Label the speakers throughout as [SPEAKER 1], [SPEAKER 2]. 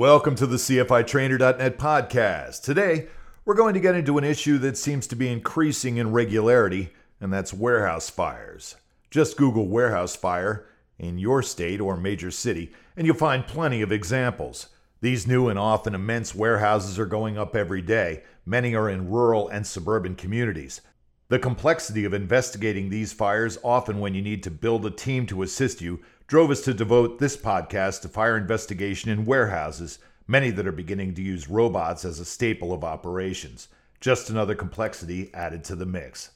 [SPEAKER 1] Welcome to the CFITrainer.net podcast. Today, we're going to get into an issue that seems to be increasing in regularity, and that's warehouse fires. Just Google warehouse fire in your state or major city, and you'll find plenty of examples. These new and often immense warehouses are going up every day. Many are in rural and suburban communities. The complexity of investigating these fires, often when you need to build a team to assist you, drove us to devote this podcast to fire investigation in warehouses, many that are beginning to use robots as a staple of operations. Just another complexity added to the mix.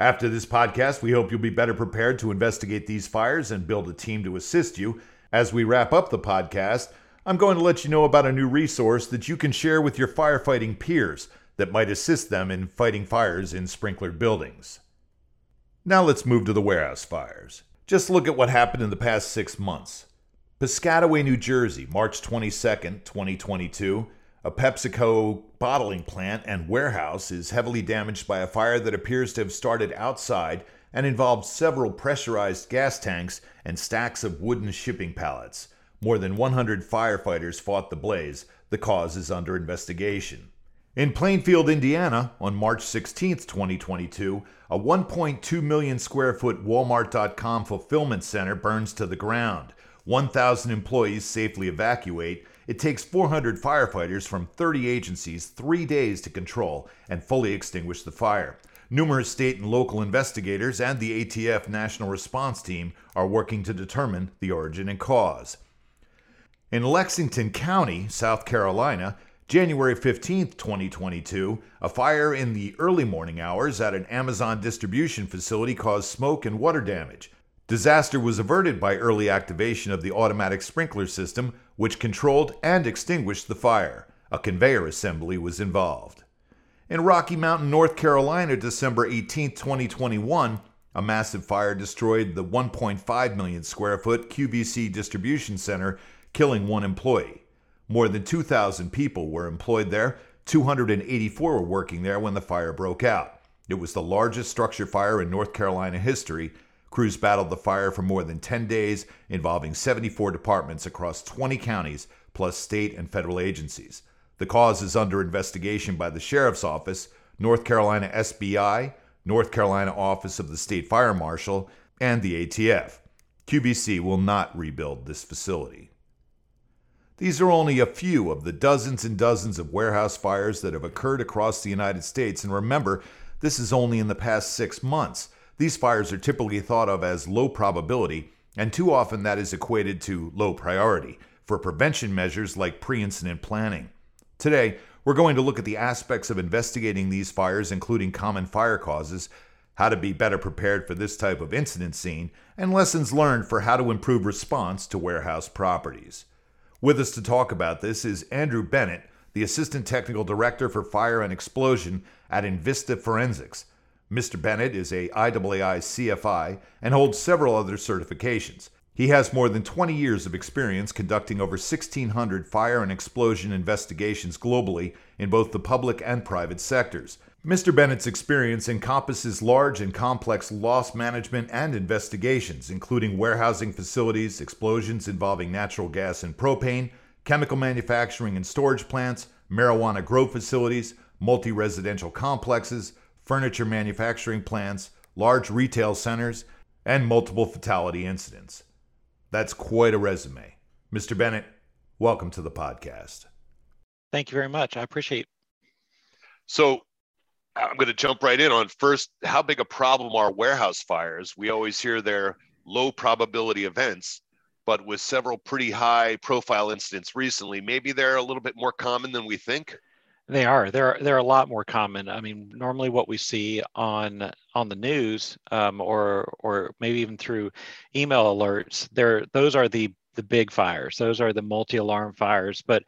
[SPEAKER 1] After this podcast, we hope you'll be better prepared to investigate these fires and build a team to assist you. As we wrap up the podcast, I'm going to let you know about a new resource that you can share with your firefighting peers that might assist them in fighting fires in sprinklered buildings. Now let's move to the warehouse fires. Just look at what happened in the past six months. Piscataway, New Jersey, March 22nd, 2022. A PepsiCo bottling plant and warehouse is heavily damaged by a fire that appears to have started outside and involved several pressurized gas tanks and stacks of wooden shipping pallets. More than 100 firefighters fought the blaze. The cause is under investigation. In Plainfield, Indiana, on March 16, 2022, a 1.2 million square foot Walmart.com fulfillment center burns to the ground. 1,000 employees safely evacuate. It takes 400 firefighters from 30 agencies three days to control and fully extinguish the fire. Numerous state and local investigators and the ATF National Response Team are working to determine the origin and cause. In Lexington County, South Carolina, January 15, 2022, a fire in the early morning hours at an Amazon distribution facility caused smoke and water damage. Disaster was averted by early activation of the automatic sprinkler system, which controlled and extinguished the fire. A conveyor assembly was involved. In Rocky Mountain, North Carolina, December 18, 2021, a massive fire destroyed the 1.5 million square foot QVC distribution center, killing one employee. More than 2,000 people were employed there. 284 were working there when the fire broke out. It was the largest structure fire in North Carolina history. Crews battled the fire for more than 10 days, involving 74 departments across 20 counties, plus state and federal agencies. The cause is under investigation by the Sheriff's Office, North Carolina SBI, North Carolina Office of the State Fire Marshal, and the ATF. QVC will not rebuild this facility. These are only a few of the dozens and dozens of warehouse fires that have occurred across the United States, and remember, this is only in the past six months. These fires are typically thought of as low probability, and too often that is equated to low priority for prevention measures like pre incident planning. Today, we're going to look at the aspects of investigating these fires, including common fire causes, how to be better prepared for this type of incident scene, and lessons learned for how to improve response to warehouse properties. With us to talk about this is Andrew Bennett, the Assistant Technical Director for Fire and Explosion at Envista Forensics. Mr. Bennett is a IAAI CFI and holds several other certifications. He has more than 20 years of experience conducting over 1,600 fire and explosion investigations globally in both the public and private sectors. Mr. Bennett's experience encompasses large and complex loss management and investigations, including warehousing facilities, explosions involving natural gas and propane, chemical manufacturing and storage plants, marijuana grow facilities, multi residential complexes, furniture manufacturing plants, large retail centers, and multiple fatality incidents. That's quite a resume. Mr. Bennett, welcome to the podcast.
[SPEAKER 2] Thank you very much. I appreciate.
[SPEAKER 3] So, I'm going to jump right in on first how big a problem are warehouse fires? We always hear they're low probability events, but with several pretty high profile incidents recently, maybe they're a little bit more common than we think.
[SPEAKER 2] They are. They're they're a lot more common. I mean, normally what we see on on the news, um, or or maybe even through email alerts, there those are the the big fires. Those are the multi alarm fires. But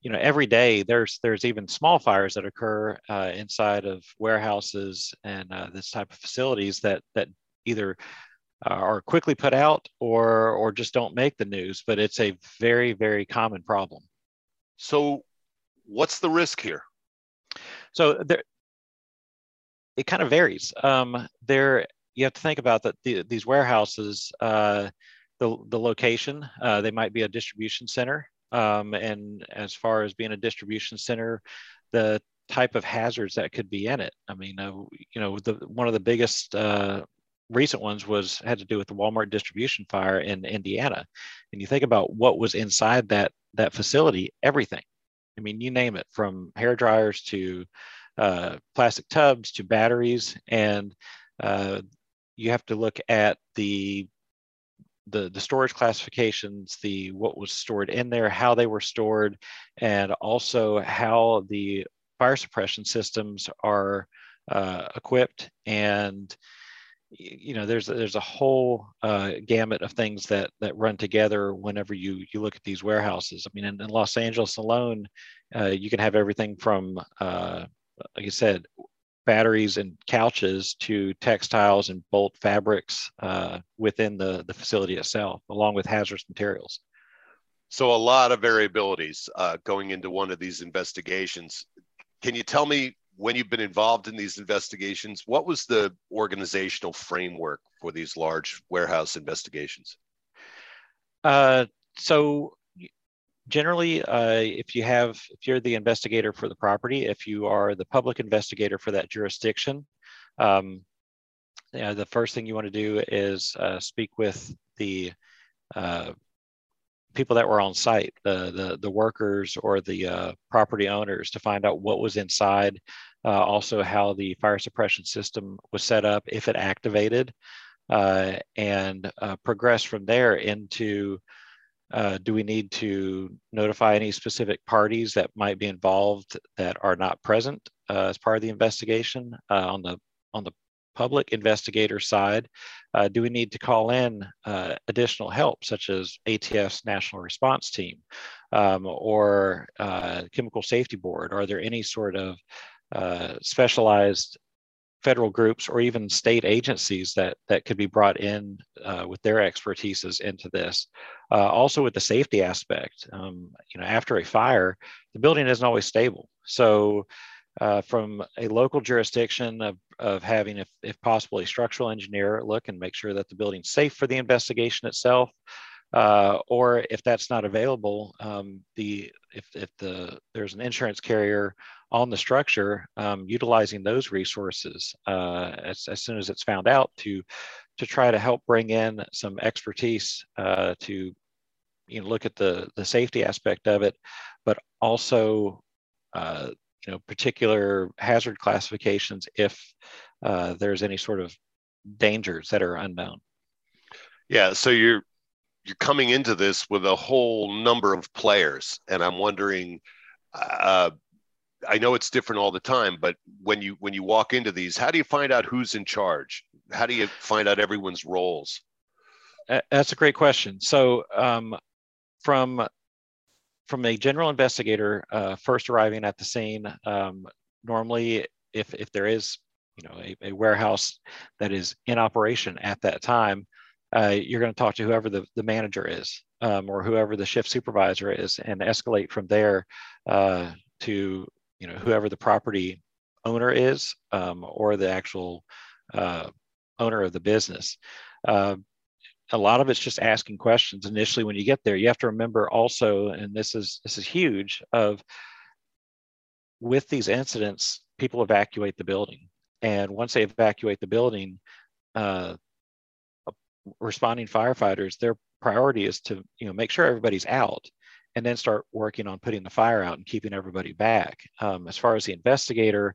[SPEAKER 2] you know every day there's there's even small fires that occur uh, inside of warehouses and uh, this type of facilities that that either uh, are quickly put out or or just don't make the news but it's a very very common problem.
[SPEAKER 3] So what's the risk here?
[SPEAKER 2] So there it kind of varies. Um, there you have to think about that the, these warehouses uh, the, the location uh, they might be a distribution center Um, and as far as being a distribution center, the type of hazards that could be in it. I mean, uh, you know, the one of the biggest uh, recent ones was had to do with the Walmart distribution fire in Indiana. And you think about what was inside that that facility, everything. I mean, you name it, from hair dryers to uh, plastic tubs to batteries, and uh, you have to look at the the the storage classifications, the what was stored in there, how they were stored, and also how the fire suppression systems are uh, equipped and you know there's there's a whole uh, gamut of things that that run together whenever you you look at these warehouses. I mean, in, in Los Angeles alone, uh, you can have everything from uh, like I said, batteries and couches to textiles and bolt fabrics uh, within the the facility itself, along with hazardous materials.
[SPEAKER 3] So a lot of variabilities uh, going into one of these investigations. Can you tell me when you've been involved in these investigations, what was the organizational framework for these large warehouse investigations?
[SPEAKER 2] Uh, so generally, uh, if you have, if you're the investigator for the property, if you are the public investigator for that jurisdiction, um, you know, the first thing you want to do is uh, speak with the uh, people that were on site, the the, the workers or the uh, property owners, to find out what was inside, uh, also how the fire suppression system was set up, if it activated, uh, and progress from there into uh, do we need to notify any specific parties that might be involved that are not present uh, as part of the investigation on the on the public investigator side, uh, do we need to call in uh, additional help, such as ATF's National Response Team um, or uh, Chemical Safety Board? Are there any sort of uh, specialized federal groups or even state agencies that that could be brought in uh, with their expertises into this. Uh, also with the safety aspect, um, you know, after a fire, the building isn't always stable. So uh, from a local jurisdiction of, of having, if, if possible, a structural engineer look and make sure that the building's safe for the investigation itself. Uh, or if that's not available, um, the if, if the there's an insurance carrier on the structure, um, utilizing those resources uh, as, as soon as it's found out to to try to help bring in some expertise uh, to you know look at the the safety aspect of it, but also uh, you know particular hazard classifications if uh, there's any sort of dangers that are unknown.
[SPEAKER 3] Yeah, so you're you're coming into this with a whole number of players, and I'm wondering. Uh, I know it's different all the time, but when you when you walk into these, how do you find out who's in charge? How do you find out everyone's roles?
[SPEAKER 2] That's a great question. So, um, from from a general investigator uh, first arriving at the scene, um, normally if, if there is you know, a, a, warehouse that is in operation at that time, uh, you're going to talk to whoever the, the manager is um, or whoever the shift supervisor is and escalate from there uh, to you know, whoever the property owner is um, or the actual uh, owner of the business. Uh, a lot of it's just asking questions initially when you get there. You have to remember also and this is this is huge of with these incidents people evacuate the building. And once they evacuate the building uh, responding firefighters their priority is to you know make sure everybody's out and then start working on putting the fire out and keeping everybody back um, as far as the investigator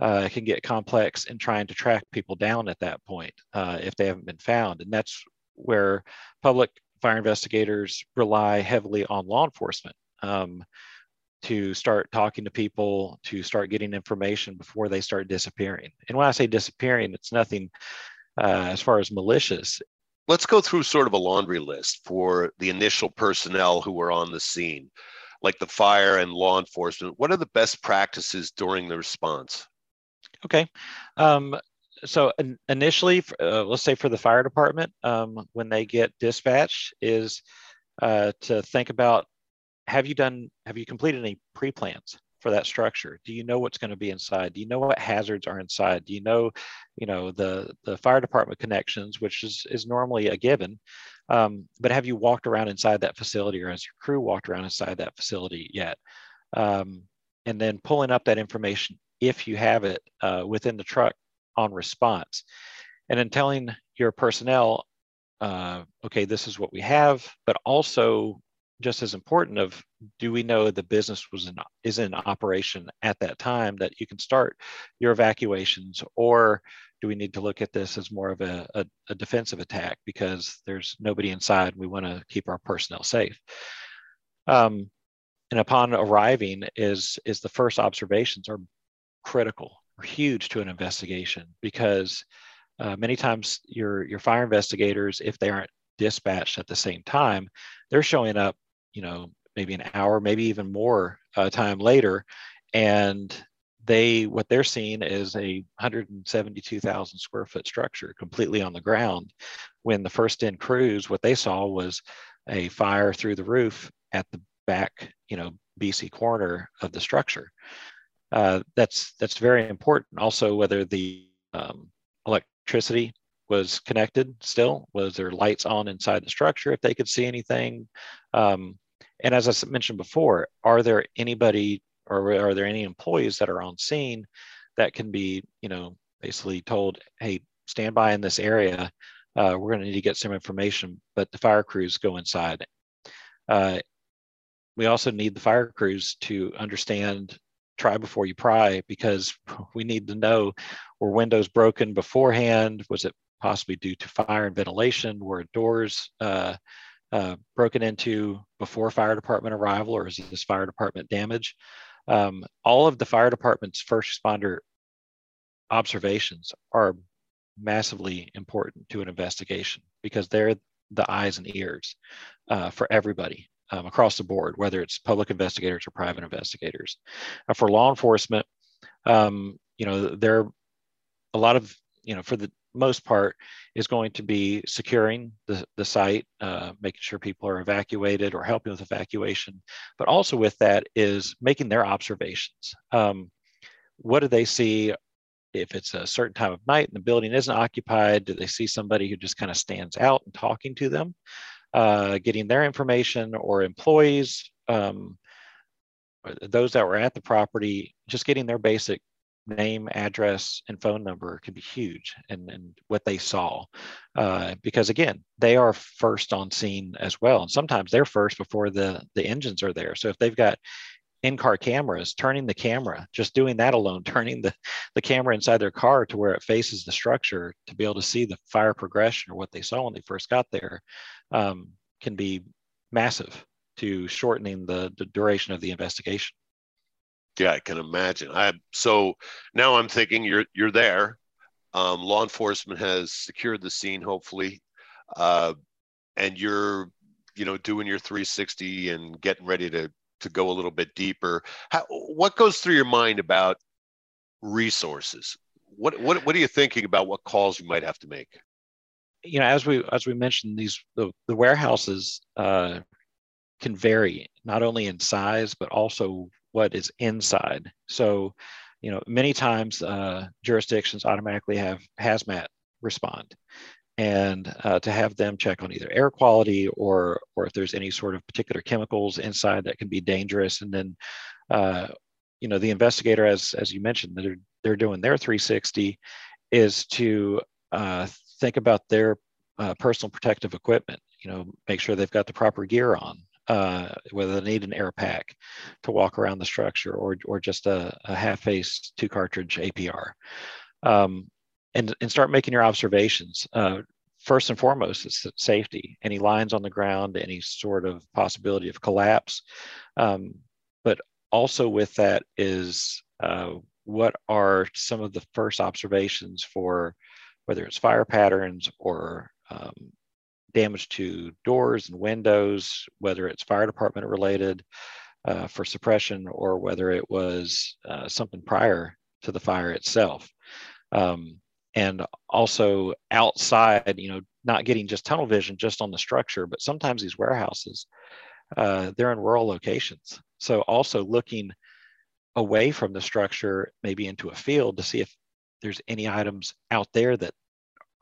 [SPEAKER 2] uh, can get complex in trying to track people down at that point uh, if they haven't been found and that's where public fire investigators rely heavily on law enforcement um, to start talking to people, to start getting information before they start disappearing. And when I say disappearing, it's nothing uh, as far as malicious.
[SPEAKER 3] Let's go through sort of a laundry list for the initial personnel who were on the scene, like the fire and law enforcement. What are the best practices during the response?
[SPEAKER 2] Okay. Um, so initially, uh, let's say for the fire department, um, when they get dispatched, is uh, to think about have you done have you completed any pre-plans for that structure? Do you know what's going to be inside? Do you know what hazards are inside? Do you know, you know, the the fire department connections, which is is normally a given, Um, but have you walked around inside that facility or has your crew walked around inside that facility yet? Um, and then pulling up that information if you have it uh, within the truck on response. And then telling your personnel, uh, okay, this is what we have, but also just as important of do we know the business was in is in operation at that time that you can start your evacuations? Or do we need to look at this as more of a, a, a defensive attack because there's nobody inside? And we want to keep our personnel safe. Um, and upon arriving is is the first observations are critical or huge to an investigation because uh, many times your your fire investigators if they aren't dispatched at the same time they're showing up you know maybe an hour maybe even more uh, time later. And they what they're seeing is a 172,000 square foot structure completely on the ground. When the first in crews what they saw was a fire through the roof at the back you know BC corner of the structure. Uh, that's that's very important. Also whether the um, electricity was connected still was there lights on inside the structure if they could see anything? Um, and as I mentioned before, are there anybody or are there any employees that are on scene that can be, you know, basically told, hey, stand by in this area. Uh, we're going to need to get some information, but the fire crews go inside. Uh, we also need the fire crews to understand try before you pry because we need to know were windows broken beforehand? Was it possibly due to fire and ventilation? Were doors uh, uh, broken into before fire department arrival or is this fire department damage? Um, all of the fire department's first responder observations are massively important to an investigation because they're the eyes and ears uh, for everybody um, across the board, whether it's public investigators or private investigators. For law enforcement, um, you know, there are a lot of, you know, for the most part is going to be securing the, the site, uh, making sure people are evacuated or helping with evacuation. But also with that is making their observations. Um, what do they see if it's a certain time of night and the building isn't occupied? Do they see somebody who just kind of stands out and talking to them? Uh, getting their information or employees, um, those that were at the property, just getting their basic name, address, and phone number can be huge and, and what they saw. Uh, because again, they are first on scene as well. And sometimes they're first before the, the engines are there. So if they've got in-car cameras, turning the camera, just doing that alone, turning the, the camera inside their car to where it faces the structure to be able to see the fire progression or what they saw when they first got there um, can be massive to shortening the, the duration of the investigation.
[SPEAKER 3] Yeah, I can imagine. I so now I'm thinking you're you're there. Um, law enforcement has secured the scene, hopefully, uh, and you're you know doing your 360 and getting ready to to go a little bit deeper. How, what goes through your mind about resources? What what what are you thinking about? What calls you might have to make?
[SPEAKER 2] You know, as we as we mentioned, these the, the warehouses uh, can vary not only in size but also what is inside. So, you know, many times uh, jurisdictions automatically have hazmat respond, and uh, to have them check on either air quality or or if there's any sort of particular chemicals inside that can be dangerous, and then. Uh, you know the investigator as as you mentioned they're they're doing their 360 is to uh, think about their uh, personal protective equipment you know make sure they've got the proper gear on uh, whether they need an air pack to walk around the structure or, or just a, a half face two cartridge APR. Um, and, and start making your observations. Uh, first and foremost, it's safety. Any lines on the ground, any sort of possibility of collapse. Um, but also with that is uh, what are some of the first observations for whether it's fire patterns or um, damage to doors and windows, whether it's fire department related uh, for suppression or whether it was uh, something prior to the fire itself. Um, and also outside, you know, not getting just tunnel vision just on the structure, but sometimes these warehouses, uh, they're in rural locations. So also looking away from the structure, maybe into a field to see if there's any items out there that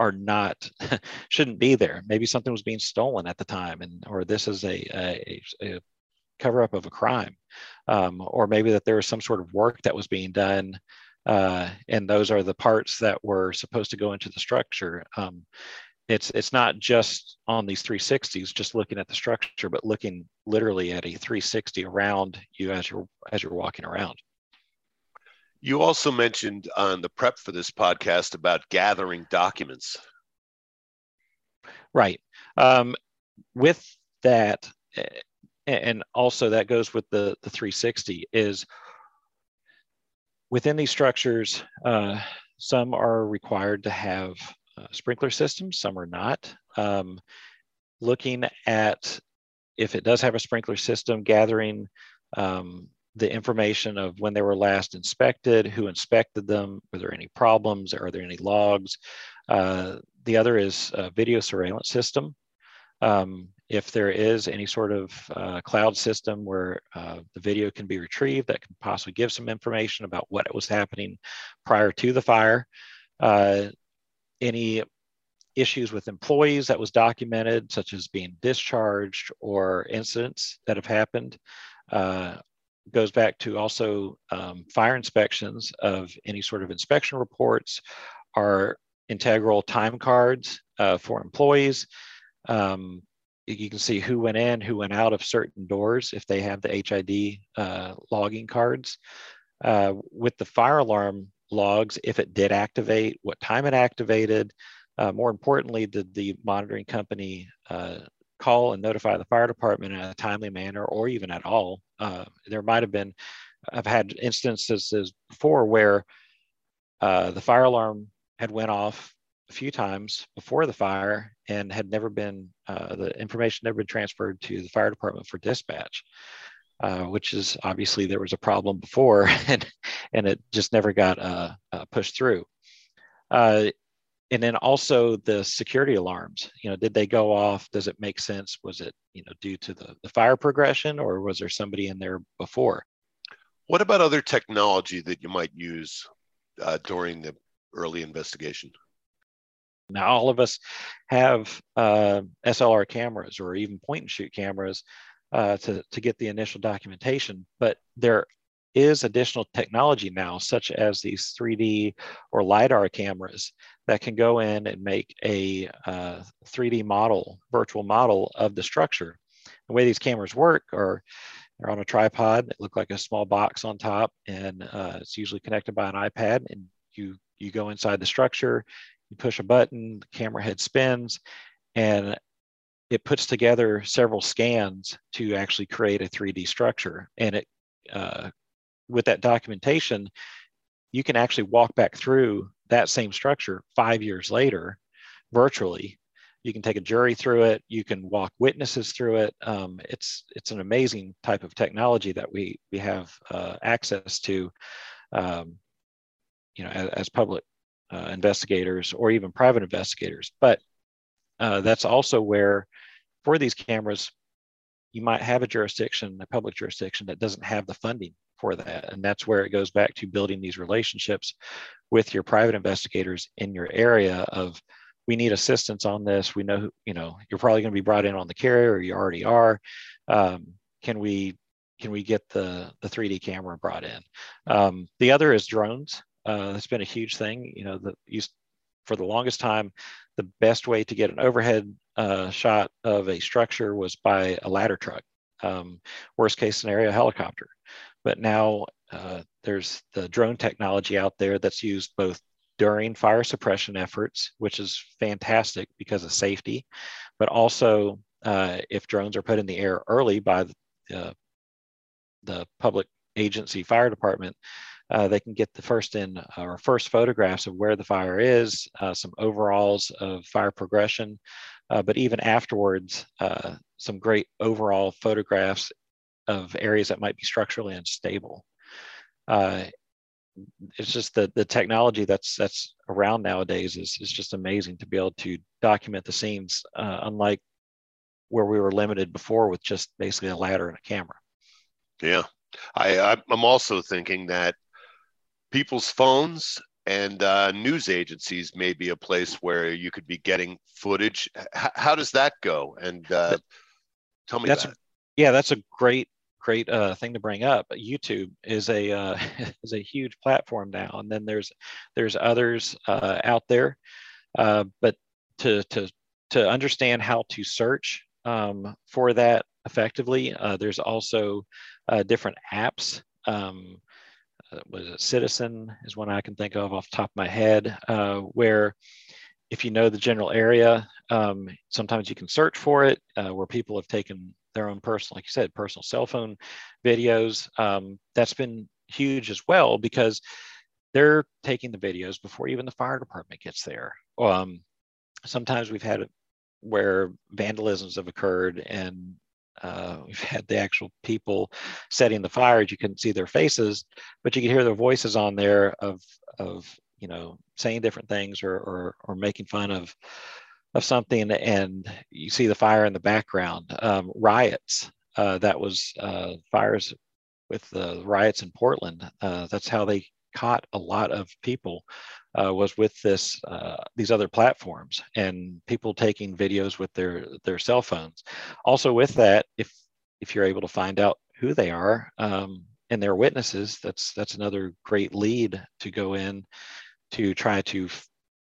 [SPEAKER 2] are not shouldn't be there. Maybe something was being stolen at the time, and or this is a, a, a cover up of a crime, um, or maybe that there was some sort of work that was being done, uh, and those are the parts that were supposed to go into the structure. Um, it's it's not just on these 360s, just looking at the structure, but looking literally at a 360 around you as you're as you're walking around.
[SPEAKER 3] You also mentioned on the prep for this podcast about gathering documents.
[SPEAKER 2] Right. Um, with that, and also that goes with the, the 360 is within these structures, uh, some are required to have uh, sprinkler systems, some are not. Um, looking at if it does have a sprinkler system, gathering um, the information of when they were last inspected, who inspected them, were there any problems, are there any logs? Uh, the other is video surveillance system. Um, if there is any sort of uh, cloud system where uh, the video can be retrieved that can possibly give some information about what was happening prior to the fire, uh, any issues with employees that was documented, such as being discharged or incidents that have happened, uh, goes back to also um, fire inspections of any sort of inspection reports are integral time cards uh, for employees. Um, you can see who went in, who went out of certain doors if they have the HID uh, logging cards. Uh, with the fire alarm logs, if it did activate, what time it activated. Uh, more importantly, did the monitoring company uh, call and notify the fire department in a timely manner or even at all. Uh, there might have been, I've had instances before where uh, the fire alarm had went off a few times before the fire and had never been, uh, the information never been transferred to the fire department for dispatch. Uh, which is obviously there was a problem before and, and it just never got uh, uh, pushed through. Uh, and then also the security alarms you know did they go off? Does it make sense? Was it you know due to the, the fire progression or was there somebody in there before?
[SPEAKER 3] What about other technology that you might use uh, during the early investigation?
[SPEAKER 2] Now all of us have uh, slr cameras or even point and shoot cameras uh, to, to get the initial documentation but there is additional technology now, such as these 3D or LiDAR cameras that can go in and make a uh, 3D model, virtual model of the structure. The way these cameras work are they're on a tripod that look like a small box on top, and uh, it's usually connected by an iPad. And you you go inside the structure, you push a button, the camera head spins, and it puts together several scans to actually create a 3D structure. And it uh, with that documentation, you can actually walk back through that same structure five years later virtually. You can take a jury through it. You can walk witnesses through it. Um, it's it's an amazing type of technology that we we have uh, access to, um, you know, as, as public uh, investigators or even private investigators. But uh, that's also where, for these cameras, you might have a jurisdiction, a public jurisdiction that doesn't have the funding for that. And that's where it goes back to building these relationships with your private investigators in your area of we need assistance on this. We know, you know, you're probably going to be brought in on the carrier or you already are. Um, can we can we get the the 3D camera brought in? Um, the other is drones. Uh, that's been a huge thing. You know, the used for the longest time, the best way to get an overhead uh, shot of a structure was by a ladder truck. Um, worst case scenario, helicopter. But now uh, there's the drone technology out there that's used both during fire suppression efforts, which is fantastic because of safety, but also uh, if drones are put in the air early by the, uh, the public agency fire department, uh, they can get the first in uh, or first photographs of where the fire is, uh, some overalls of fire progression, uh, but even afterwards, some great overall photographs of areas that might be structurally unstable. It's just the the technology that's that's around nowadays is is just amazing to be able to document the scenes, unlike where we were limited before with just basically a ladder and a camera.
[SPEAKER 3] Yeah, I I'm also thinking that people's phones and uh, news agencies may be a place where you could be getting footage. H- how does that go? And uh, tell me
[SPEAKER 2] that's
[SPEAKER 3] that.
[SPEAKER 2] A, yeah, that's a great great uh, thing to bring up. YouTube is a uh, is a huge platform now, and then there's there's others uh, out there. Uh, but to to to understand how to search um, for that effectively, uh, there's also uh, different apps. Um, was it Citizen is one I can think of off the top of my head, where if you know the general area, um, sometimes you can search for it, where people have taken their own personal, like you said, personal cell phone videos. Um, that's been huge as well because they're taking the videos before even the fire department gets there. Um, sometimes we've had where vandalisms have occurred and uh, we've had the actual people setting the fires. You couldn't see their faces, but you could hear their voices on there of of you know saying different things or or, or making fun of of something and you see the fire in the background. Um, riots, uh, that was uh, fires with the riots in Portland. Uh, that's how they caught a lot of people uh, was with this uh, these other platforms and people taking videos with their their cell phones. Also with that, if if you're able to find out who they are um, and their witnesses, that's that's another great lead to go in to try to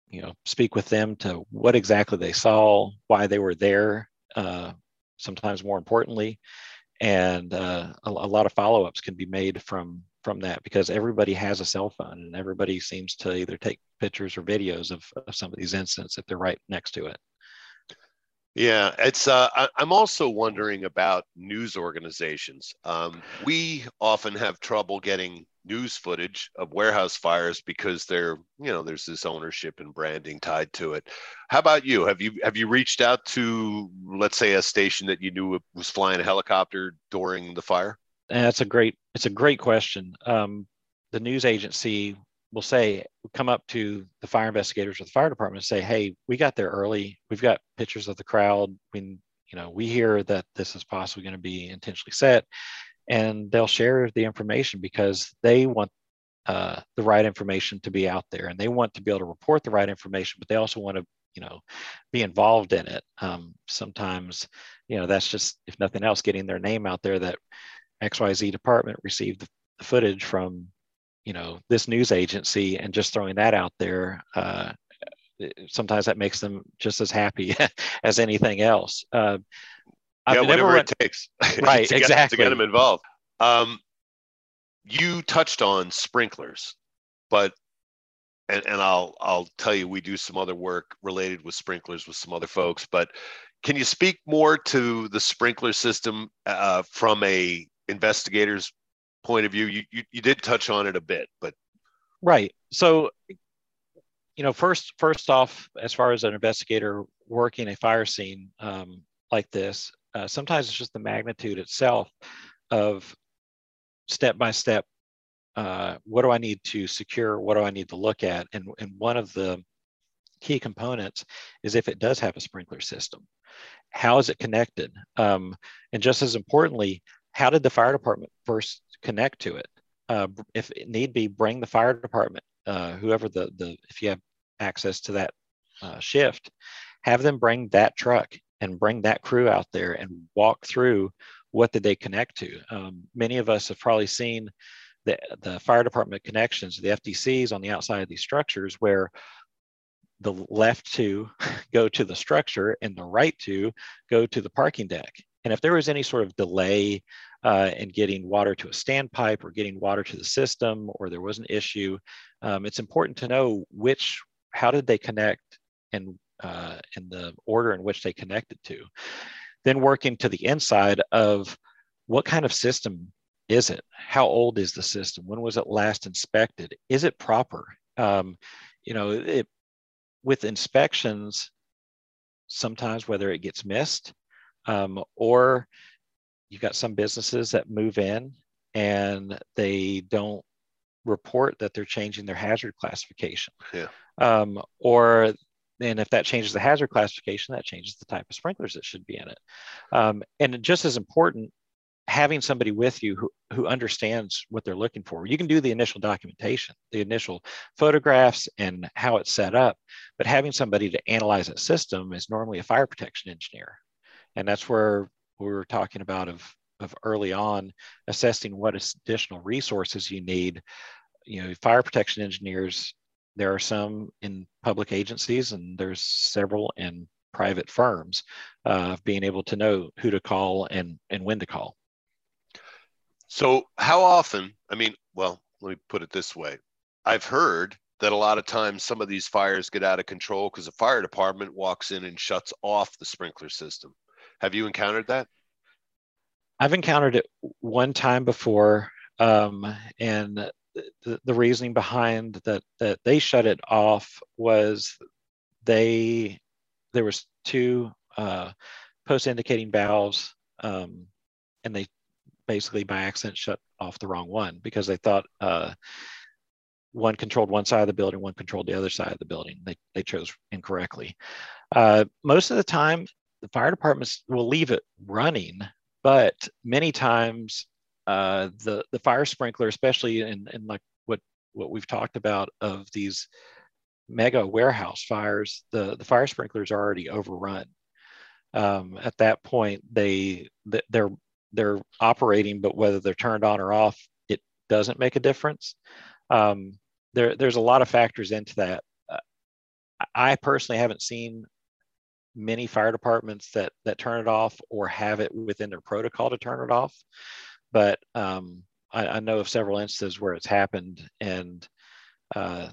[SPEAKER 2] you know speak with them to what exactly they saw why they were there uh, sometimes more importantly and uh, a, a, lot of follow-ups can be made from from that because everybody has a cell phone and everybody seems to either take pictures or videos of, of some of these incidents if they're right next to it
[SPEAKER 3] yeah, it's. Uh, I, am also wondering about news organizations. Um, we often have trouble getting news footage of warehouse fires because they're, you know, there's this ownership and branding tied to it. How about you? Have you have you reached out to, let's say, a station that you knew was flying a helicopter during the fire?
[SPEAKER 2] That's a great. It's a great question. Um, the news agency will say, come up to the fire investigators or the fire department and say, hey, we got there early. We've got pictures of the crowd. We, you know, we hear that this is possibly going to be intentionally set. And they'll share the information because they want uh, the right information to be out there and they want to be able to report the right information, but they also want to, you know, be involved in it. Um, sometimes, you know, that's just, if nothing else, getting their name out there that XYZ department received the, footage from you know this news agency and just throwing that out there uh, sometimes that makes them just as happy as anything else. Uh,
[SPEAKER 3] yeah, whatever it takes.
[SPEAKER 2] Right
[SPEAKER 3] to
[SPEAKER 2] exactly
[SPEAKER 3] get, to get them involved. Um, you touched on sprinklers but and, and I'll I'll tell you we do some other work related with sprinklers with some other folks but can you speak more to the sprinkler system uh, from a investigator's point of view you, you you did touch on it a bit but.
[SPEAKER 2] Right. So you know first first off as far as an investigator working a fire scene um, like this uh, sometimes it's just the magnitude itself of step by step uh, what do i need to secure? What do i need to look at? And, and one of the key components is if it does have a sprinkler system how is it connected? Um, and just as importantly how did the fire department first connect to it. Uh, if it need be, bring the fire department, uh, whoever the, the, if you have access to that uh, shift, have them bring that truck and bring that crew out there and walk through what did they connect to. Um, many of us have probably seen the, the fire department connections, the FDCs on the outside of these structures where the left two go to the structure and the right two go to the parking deck. And if there was any sort of delay uh, and getting water to a standpipe or getting water to the system or there was an issue, um, it's important to know which, how did they connect and, uh, the order in which they connected to. Then working to the inside of what kind of system is it? How old is the system? When was it last inspected? Is it proper? Um, you know, it, with inspections, sometimes whether it gets missed um, or you've got some businesses that move in and they don't report that they're changing their hazard classification.
[SPEAKER 3] Yeah.
[SPEAKER 2] Um, or and if that changes the hazard classification, that changes the type of sprinklers that should be in it. Um, and just as important, having somebody with you who, who understands what they're looking for. You can do the initial documentation, the initial photographs and how it's set up, but having somebody to analyze that system is normally a fire protection engineer. And that's where we were talking about of, of early on assessing what additional resources you need. You know, fire protection engineers, there are some in public agencies and there's several in private firms uh, of being able to know who to call and, and when to call.
[SPEAKER 3] So, how often? I mean, well, let me put it this way I've heard that a lot of times some of these fires get out of control because the fire department walks in and shuts off the sprinkler system. Have you encountered that?
[SPEAKER 2] I've encountered it one time before, um, and the, the reasoning behind that that they shut it off was they there was two uh, post indicating valves, um, and they basically by accident shut off the wrong one because they thought uh, one controlled one side of the building, one controlled the other side of the building. They, they chose incorrectly. Uh, most of the time, the fire departments will leave it running, but many times uh, the, the fire sprinkler, especially in, in like what, what we've talked about of these mega warehouse fires, the, the fire sprinklers are already overrun. Um, at that point, they they're they're operating, but whether they're turned on or off, it doesn't make a difference. Um, there, there's a lot of factors into that. Uh, I personally haven't seen many fire departments that that turn it off or have it within their protocol to turn it off, but um, I, I, know of several instances where it's happened, and uh,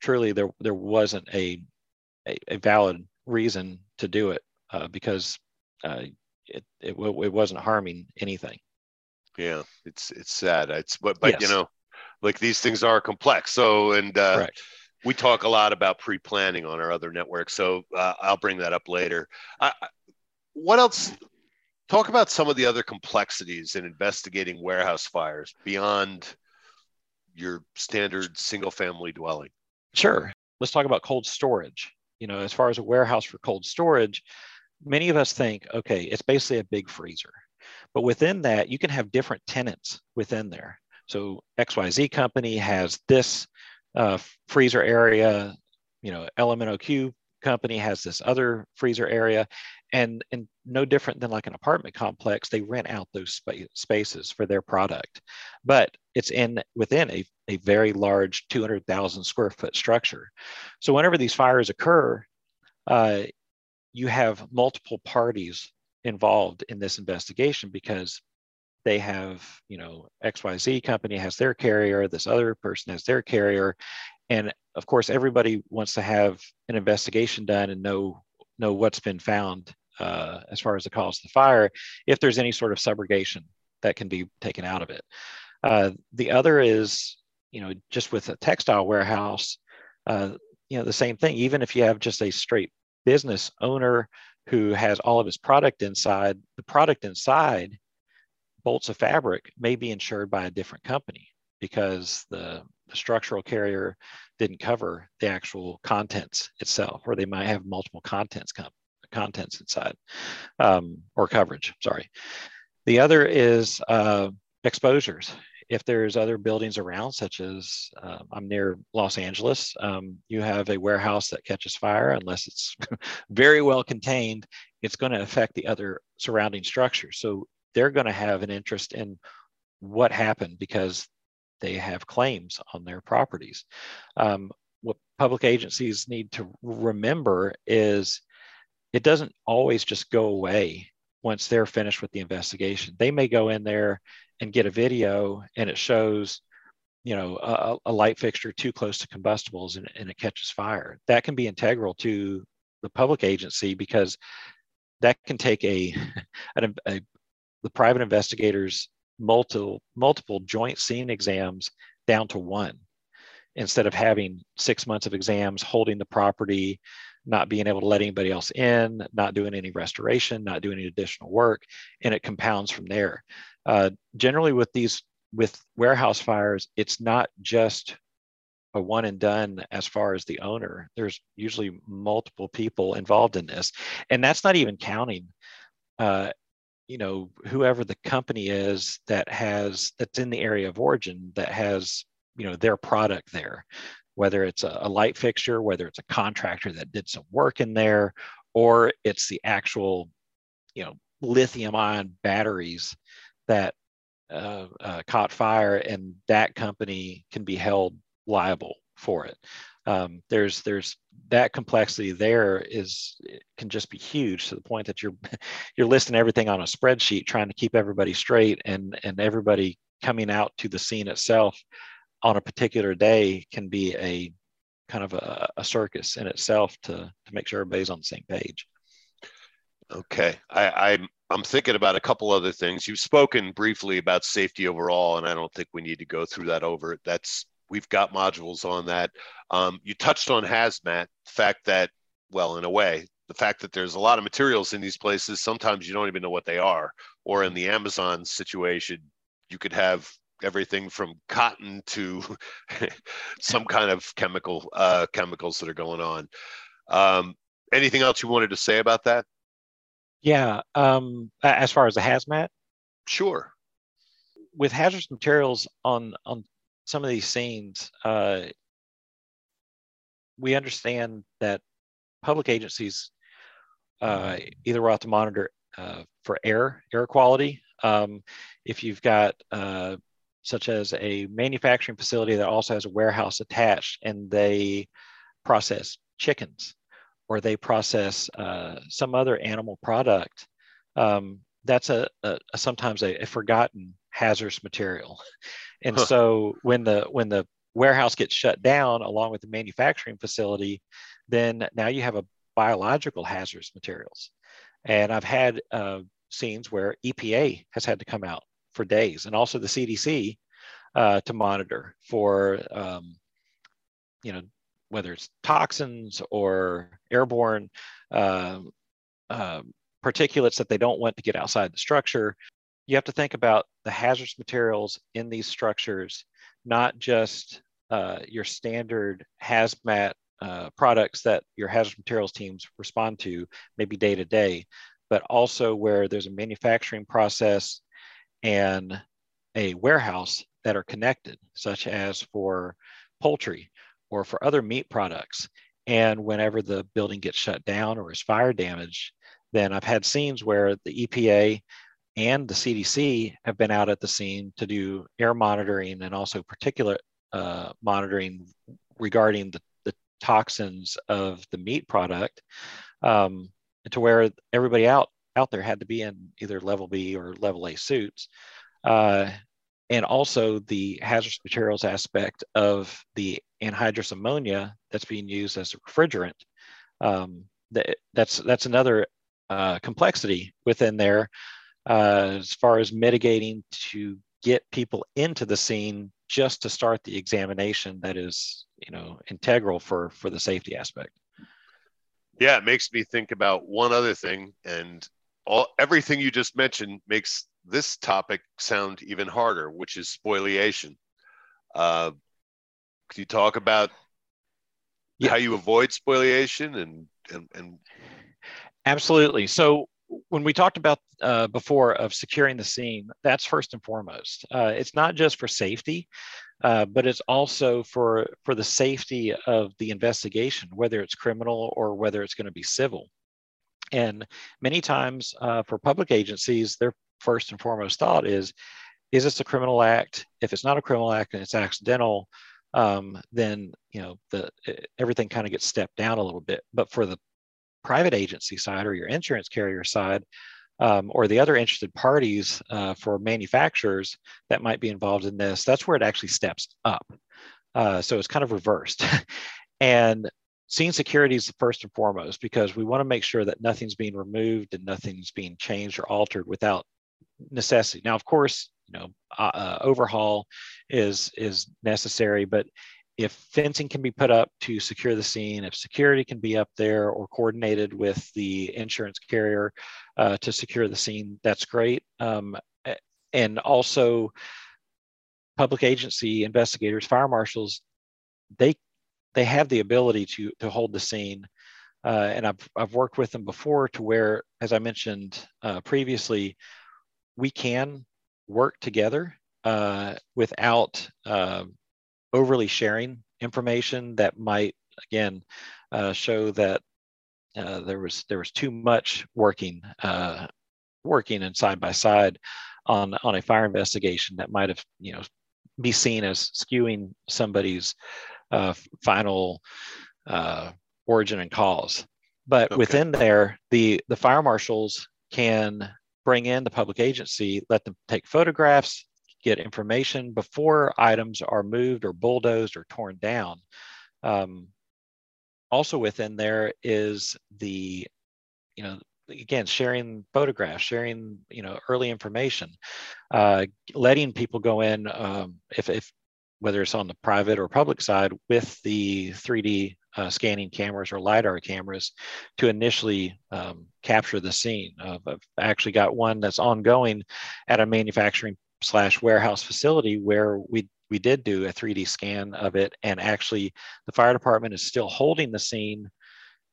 [SPEAKER 2] truly there there wasn't a, a, a valid reason to do it uh, because uh, it, it it wasn't harming anything.
[SPEAKER 3] Yeah, it's it's sad. It's but but yes. you know, like these things are complex. So and uh, we talk a lot about pre-planning on our other networks. So uh, I'll bring that up later. what else? Talk about some of the other complexities in investigating warehouse fires beyond your standard single-family dwelling.
[SPEAKER 2] Sure. Let's talk about cold storage. You know, as far as a warehouse for cold storage, many of us think, okay, it's basically a big freezer. But within that, you can have different tenants within there. So XYZ company has this uh, freezer area, you know, LMNOQ company has this other freezer area and and no different than like an apartment complex they rent out those spa- spaces for their product. But it's in within a, a very large 200000 square foot structure. So whenever these fires occur uh, you have multiple parties involved in this investigation because they have you know xyz company has their carrier this other person has their carrier. And of course everybody wants to have an investigation done and know know what's been found uh, as far as the cause of the fire if there's any sort of subrogation that can be taken out of it. Uh, the other is you know just with a textile warehouse uh, you know the same thing. Even if you have just a straight business owner who has all of his product inside the product inside bolts of fabric may be insured by a different company because the, the structural carrier didn't cover the actual contents itself, or they might have multiple contents com- contents inside um, or coverage. Sorry. The other is uh, exposures. If there's other buildings around, such as uh, I'm near Los Angeles, um, you have a warehouse that catches fire, unless it's very well contained, it's going to affect the other surrounding structures. So they're going to have an interest in what happened because they have claims on their properties. Um, what public agencies need to remember is it doesn't always just go away once they're finished with the investigation. They may go in there and get a video and it shows, you know, a, a light fixture too close to combustibles and, and it catches fire. That can be integral to the public agency because that can take a, a, the private investigators multiple multiple joint scene exams down to one instead of having six months of exams holding the property not being able to let anybody else in not doing any restoration not doing any additional work and it compounds from there. Uh, generally with these with warehouse fires it's not just a one and done as far as the owner. There's usually multiple people involved in this and that's not even counting uh, you know whoever the company is that has that's in the area of origin that has you know their product there whether it's a, a light fixture whether it's a contractor that did some work in there or it's the actual you know lithium ion batteries that uh, uh, caught fire and that company can be held liable for it um, there's there's that complexity there is can just be huge to the point that you're you're listing everything on a spreadsheet trying to keep everybody straight and and everybody coming out to the scene itself on a particular day can be a kind of a, a circus in itself to to make sure everybody's on the same page.
[SPEAKER 3] Okay. I, i'm i'm thinking about a couple other things. You've spoken briefly about safety overall and i don't think we need to go through that over. That's we've got modules on that. Um, you touched on hazmat, the fact that, well, in a way, the fact that there's a lot of materials in these places, sometimes you don't even know what they are. Or in the Amazon situation, you could have everything from cotton to some kind of chemical uh, chemicals that are going on. Um, anything else you wanted to say about that?
[SPEAKER 2] Yeah, um, as far as the hazmat,
[SPEAKER 3] sure.
[SPEAKER 2] With hazardous materials on on some of these scenes, uh, we understand that public agencies uh, either will have to monitor uh, for air air quality. Um, if you've got uh, such as a manufacturing facility that also has a warehouse attached, and they process chickens or they process uh, some other animal product, um, that's a, a, a sometimes a, a forgotten hazardous material. And huh. so when the when the warehouse gets shut down along with the manufacturing facility, then now you have a biological hazardous materials. And I've had uh, scenes where EPA has had to come out for days, and also the CDC uh, to monitor for um, you know whether it's toxins or airborne uh, uh, particulates that they don't want to get outside the structure you have to think about the hazardous materials in these structures, not just uh, your standard hazmat uh, products that your hazardous materials teams respond to, maybe day to day, but also where there's a manufacturing process and a warehouse that are connected, such as for poultry or for other meat products. And whenever the building gets shut down or is fire damaged, then I've had scenes where the EPA and the CDC have been out at the scene to do air monitoring and also particulate uh, monitoring regarding the, the, toxins of the meat product um, to where everybody out out there had to be in either level B or level A suits. Uh, and also the hazardous materials aspect of the anhydrous ammonia that's being used as a refrigerant. Um, that, that's that's another uh, complexity within there uh, as far as mitigating to get people into the scene just to start the examination that is you know integral for for the safety aspect.
[SPEAKER 3] Yeah it makes me think about one other thing and all everything you just mentioned makes this topic sound even harder which is spoliation. Uh, can you talk about yeah. how you avoid spoliation and, and and
[SPEAKER 2] absolutely. So when we talked about uh, before of securing the scene, that's first and foremost. Uh, it's not just for safety, uh, but it's also for for the safety of the investigation, whether it's criminal or whether it's going to be civil. And many times uh, for public agencies, their first and foremost thought is, is this a criminal act? If it's not a criminal act and it's accidental, um, then you know the everything kind of gets stepped down a little bit. But for the private agency side or your insurance carrier side, um, or the other interested parties uh, for manufacturers that might be involved in this, that's where it actually steps up. Uh, so it's kind of reversed. and scene security is the first and foremost because we want to make sure that nothing's being removed and nothing's being changed or altered without necessity. Now, of course, you know, uh, uh overhaul is is necessary, but if fencing can be put up to secure the scene, if security can be up there or coordinated with the insurance carrier uh, to secure the scene, that's great. Um, and also, public agency investigators, fire marshals, they they have the ability to to hold the scene uh, and I've, I've worked with them before to where, as I mentioned uh, previously, we can work together uh, without um, overly sharing information that might, again, uh, show that uh, there was there was too much working uh, working and side by side on on a fire investigation that might have you know be seen as skewing somebody's final origin and cause. But okay. within there, the the fire marshals can bring in the public agency, let them take photographs, get information before items are moved or bulldozed or torn down. Um, also within there is the, you know, again sharing photographs sharing you know early information uh, letting people go in um, if, if whether it's on the private or public side with the 3d uh, scanning cameras or lidar cameras to initially um, capture the scene. Uh, I've actually got one that's ongoing at a manufacturing slash warehouse facility where we we did do a 3D scan of it, and actually the fire department is still holding the scene,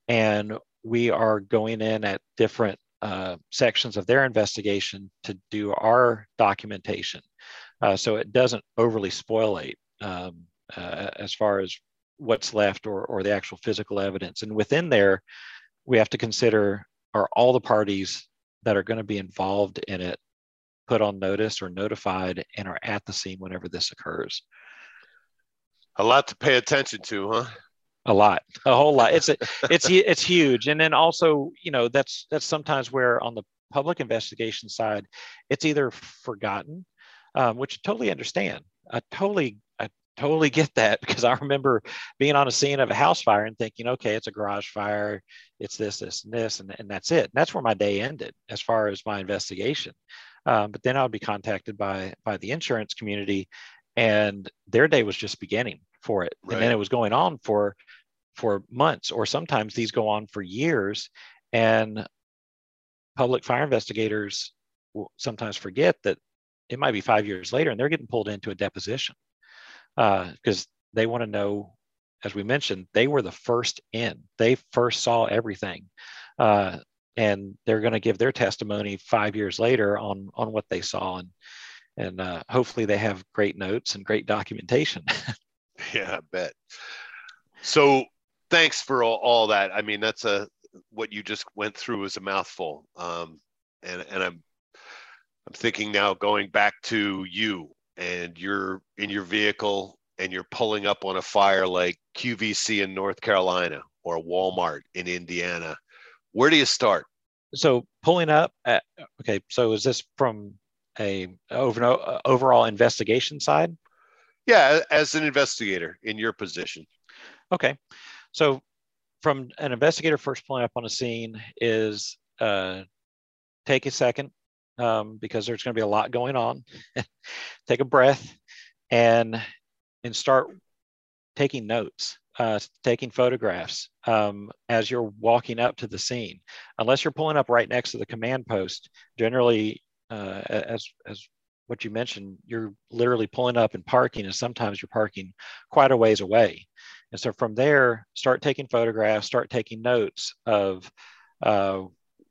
[SPEAKER 2] and we are going in at different uh, sections of their investigation to do our documentation, uh, so it doesn't overly spoilate um, uh, as far as what's left or, or the actual physical evidence. And within there, we have to consider are all the parties that are going to be involved in it put on notice or notified and are at the scene whenever this occurs.
[SPEAKER 3] A lot to pay attention to, huh?
[SPEAKER 2] A lot, a whole lot. It's a, it's it's huge, and then also, you know, that's that's sometimes where on the public investigation side, it's either forgotten, um, which I totally understand. I totally I totally get that because I remember being on a scene of a house fire and thinking, okay, it's a garage fire, it's this, this, and this, and, and that's it. And that's where my day ended as far as my investigation. Um, but then I would be contacted by by the insurance community, and their day was just beginning for it, right. and then it was going on for for months, or sometimes these go on for years, and public fire investigators will sometimes forget that it might be five years later, and they're getting pulled into a deposition because uh, they want to know, as we mentioned, they were the first in. They first saw everything, uh, and they're going to give their testimony five years later on on what they saw, and and uh, hopefully they have great notes and great documentation.
[SPEAKER 3] yeah, I bet. So thanks for all, all that. I mean, that's a what you just went through is a mouthful. Um, and and I'm I'm thinking now going back to you and you're in your vehicle and you're pulling up on a fire like QVC in North Carolina or Walmart in Indiana, where do you start?
[SPEAKER 2] So pulling up, at, okay. So is this from a over, overall investigation side?
[SPEAKER 3] Yeah, as an investigator in your position.
[SPEAKER 2] Okay, so from an investigator first pulling up on a scene is uh, take a second, um, because there's going to be a lot going on. Take a breath and and start taking notes, uh, taking photographs um, as you're walking up to the scene. Unless you're pulling up right next to the command post, generally, uh, as as what you mentioned, you're literally pulling up and parking, and sometimes you're parking quite a ways away. And so from there, start taking photographs, start taking notes of uh,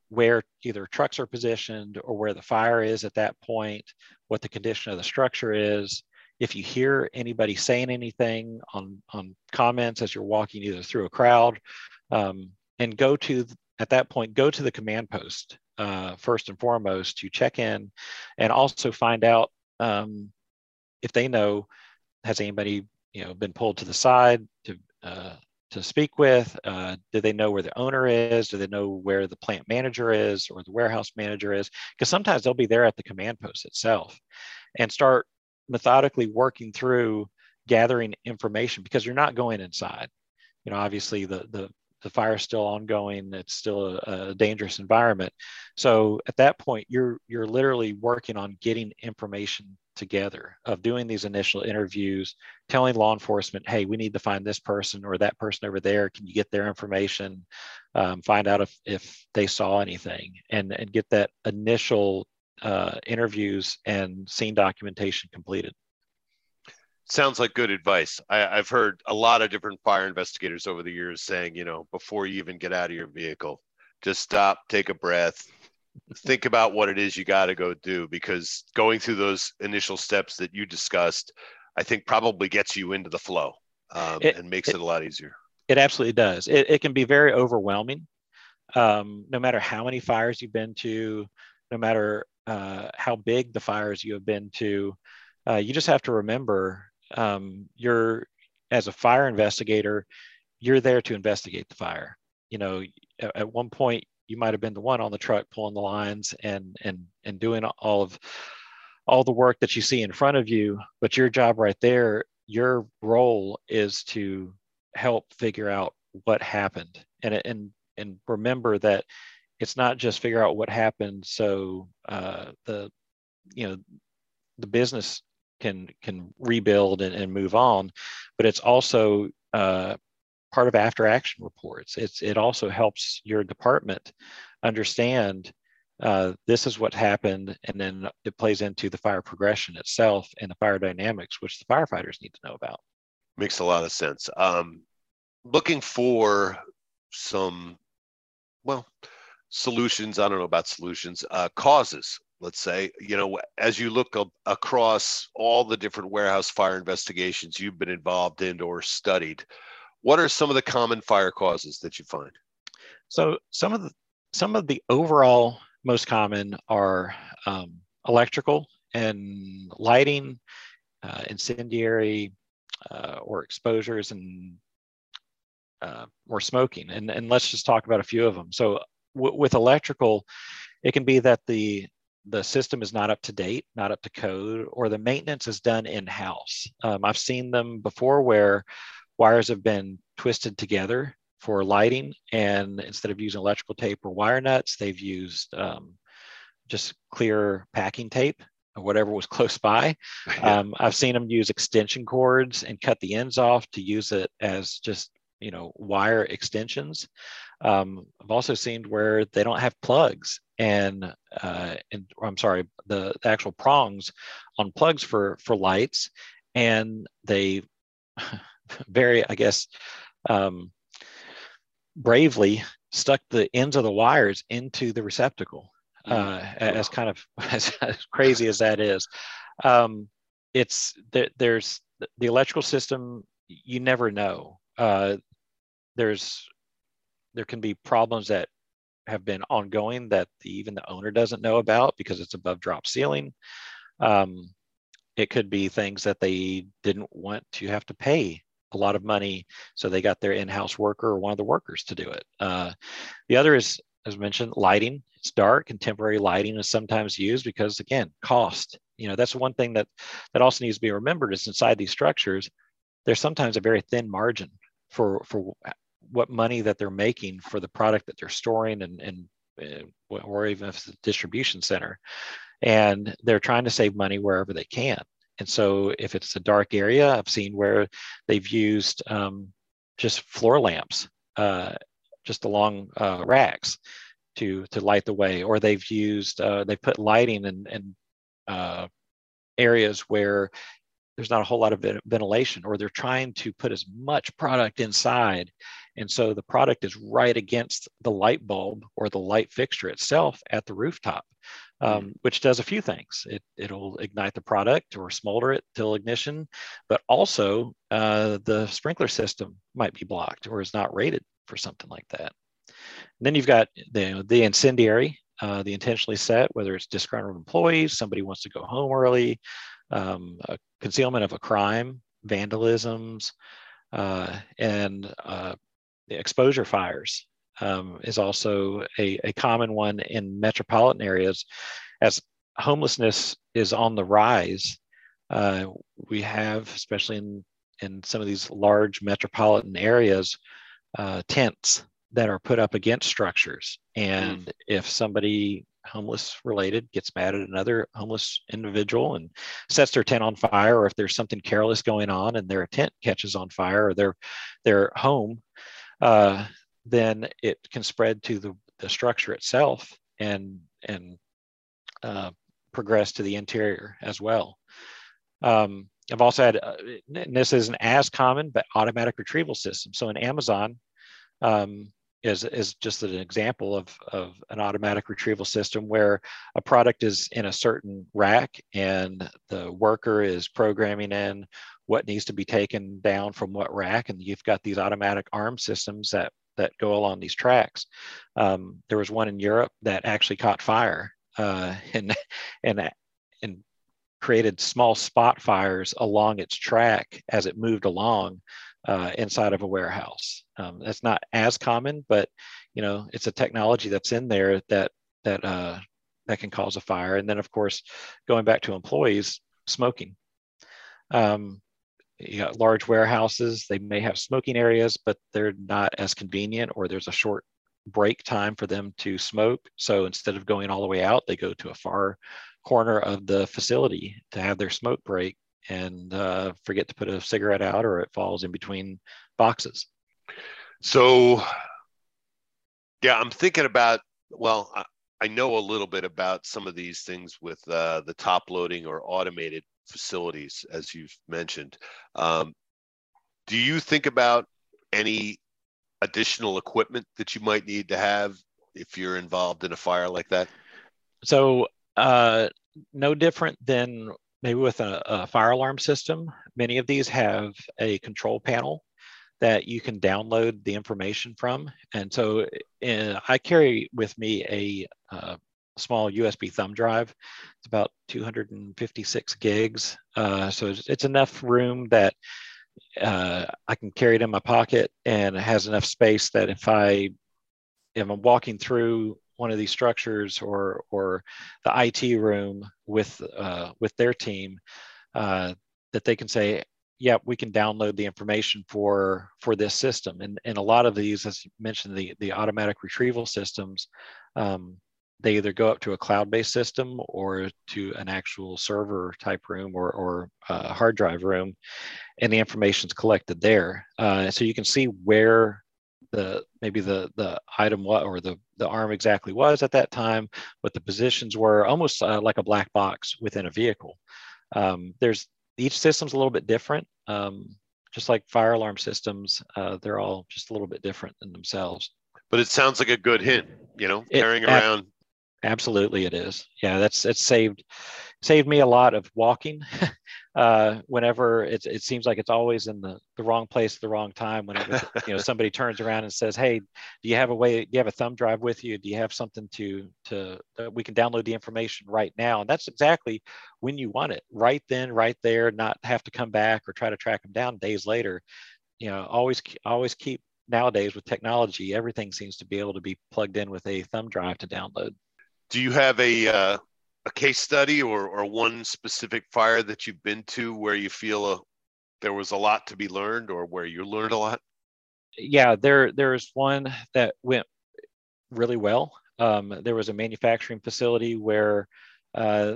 [SPEAKER 2] where either trucks are positioned or where the fire is at that point, what the condition of the structure is. If you hear anybody saying anything on, on comments as you're walking either through a crowd, um, and go to, at that point, go to the command post uh, first and foremost to check in and also find out um, if they know, has anybody you know been pulled to the side to uh, to speak with? Uh, do they know where the owner is? Do they know where the plant manager is or the warehouse manager is? Because sometimes they'll be there at the command post itself and start methodically working through gathering information because you're not going inside. You know, obviously the the the fire is still ongoing. It's still a, a, dangerous environment. So at that point, you're you're literally working on getting information together of doing these initial interviews, telling law enforcement, hey, we need to find this person or that person over there. Can you get their information? Um, find out if, if they saw anything and, and get that initial uh, interviews and scene documentation completed.
[SPEAKER 3] sounds like good advice. I, have heard a lot of different fire investigators over the years saying, you know, before you even get out of your vehicle, just stop, take a breath, think about what it is you got to go do because going through those initial steps that you discussed, I think probably gets you into the flow um, it, and makes it, it, a lot easier.
[SPEAKER 2] It absolutely does. It, it can be very overwhelming. Um, no matter how many fires you've been to, no matter uh, how big the fires you have been to, uh, you just have to remember um, you're as a fire investigator, you're there to investigate the fire. You know, at, at one point you might have been the one on the truck pulling the lines and and and doing all of all the work that you see in front of you but your job right there your role is to help figure out what happened and and and remember that it's not just figure out what happened so uh, the you know the business can can rebuild and, and move on but it's also uh, part of after action reports. It's, it also helps your department understand uh, this is what happened, and then it plays into the fire progression itself and the fire dynamics, which the firefighters need to know about.
[SPEAKER 3] Makes a lot of sense. Um, looking for some, well, solutions. I don't know about solutions, uh, causes. Let's say, you know, as you look up across all the different warehouse fire investigations you've been involved in or studied, what are some of the common fire causes that you find?
[SPEAKER 2] So some of the some of the overall most common are um, electrical and lighting, uh, incendiary, uh, or exposures and uh, or smoking. And, and let's just talk about a few of them. So w- with electrical, it can be that the the system is not up to date, not up to code, or the maintenance is done in house. Um, I've seen them before where wires have been twisted together for lighting. And instead of using electrical tape or wire nuts, they've used um, just clear packing tape or whatever was close by. Um, I've seen them use extension cords and cut the ends off to use it as just you know wire extensions. Um, I've also seen where they don't have plugs and uh, and I'm sorry the, the actual prongs on plugs for for lights, and they very, I guess, um, bravely stuck the ends of the wires into the receptacle. Mm. Uh, as kind of as, as, crazy as that is, um, it's there's the electrical system. You never know. Uh, there's there can be problems that have been ongoing that the, even the owner doesn't know about because it's above drop ceiling. Um, it could be things that they didn't want to have to pay a lot of money. So they got their in-house worker or one of the workers to do it. Uh, the other is, as mentioned, lighting. It's dark and temporary lighting is sometimes used because again, cost. You know, that's one thing that that also needs to be remembered is inside these structures, there's sometimes a very thin margin for for what money that they're making for the product that they're storing and and uh, or even if it's a distribution center. And they're trying to save money wherever they can. And so if it's a dark area, I've seen where they've used um, just floor lamps uh, just along uh, racks to to light the way, or they've used uh, they put lighting in, in uh, areas where there's not a whole lot of ventilation, or they're trying to put as much product inside, and so the product is right against the light bulb or the light fixture itself at the rooftop um, which does a few things. It, it'll ignite the product or smolder it till ignition, but also uh, the sprinkler system might be blocked or is not rated for something like that. And then you've got the, the incendiary, uh, the intentionally set, whether it's disgruntled employees, somebody wants to go home early, um, concealment of a crime, vandalisms, uh, and uh, exposure fires um, is also a, a common one in metropolitan areas. As homelessness is on the rise, uh, we have, especially in, in some of these large metropolitan areas, uh, tents that are put up against structures. And mm. if somebody homeless related gets mad at another homeless individual and sets their tent on fire, or if there's something careless going on and their tent catches on fire or their their home, uh, then it can spread to the, the structure itself and and uh, progress to the interior as well. Um, I've also had, uh, this isn't as common, but automatic retrieval system. So in Amazon, um, is, is just an example of, of an automatic retrieval system where a product is in a certain rack and the worker is programming in what needs to be taken down from what rack. And you've got these automatic arm systems that, that go along these tracks. Um, there was one in Europe that actually caught fire uh, and, and, and created small spot fires along its track as it moved along uh, inside of a warehouse. Um, that's not as common, but you know, it's a technology that's in there that that uh, that can cause a fire. And then, of course, going back to employees, smoking. Um, you got large warehouses; they may have smoking areas, but they're not as convenient, or there's a short break time for them to smoke. So instead of going all the way out, they go to a far corner of the facility to have their smoke break and uh, forget to put a cigarette out or it falls in between boxes.
[SPEAKER 3] So, yeah, I'm thinking about, well, I, I know a little bit about some of these things with uh, the top loading or automated facilities, as you've mentioned. Um, do you think about any additional equipment that you might need to have if you're involved in a fire like that?
[SPEAKER 2] So, uh, no different than maybe with a, a, fire alarm system, many of these have a control panel that you can download the information from. And so uh, I carry with me a uh, small USB thumb drive. It's about 256 gigs. Uh, so it's, it's, enough room that uh, I can carry it in my pocket and it has enough space that if I am walking through one of these structures or or the IT room with uh, with their team uh, that they can say, yeah, we can download the information for for this system. And and a lot of these, as you mentioned, the the automatic retrieval systems, um, they either go up to a cloud-based system or to an actual server type room or or uh, hard drive room, and the information is collected there. Uh, so you can see where the maybe the the item what or the the arm exactly was at that time, what the positions were, almost uh, like a black box within a vehicle. Um, there's each system's a little bit different. Um, just like fire alarm systems, uh, they're all just a little bit different in themselves.
[SPEAKER 3] But it sounds like a good hint, you know, it, carrying around.
[SPEAKER 2] Absolutely, it is. Yeah, that's it's saved saved me a lot of walking. Uh, whenever it, it seems like it's always in the, the wrong place at the wrong time whenever you know somebody turns around and says hey do you have a way do you have a thumb drive with you? Do you have something to to we can download the information right now. And that's exactly when you want it right then right there not have to come back or try to track them down days later. You know always always keep nowadays with technology everything seems to be able to be plugged in with a thumb drive to download
[SPEAKER 3] do you have a uh, a case study or, or one specific fire that you've been to where you feel a, there was a lot to be learned or where you learned a lot?
[SPEAKER 2] Yeah, there there's one that went really well. Um, there was a manufacturing facility where uh,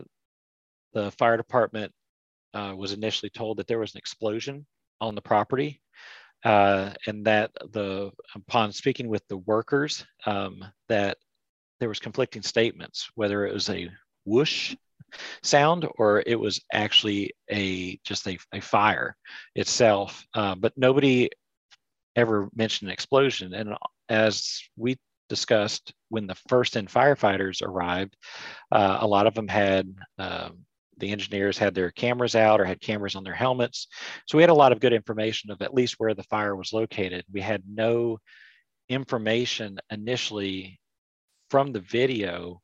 [SPEAKER 2] the fire department uh, was initially told that there was an explosion on the property, uh, and that the upon speaking with the workers, um, that there was conflicting statements whether it was a whoosh sound or it was actually a just a, a fire itself. Uh, but nobody ever mentioned an explosion. And as we discussed when the first in firefighters arrived uh, a lot of them had um, the engineers had their cameras out or had cameras on their helmets. So we had a lot of good information of at least where the fire was located. We had no information initially from the video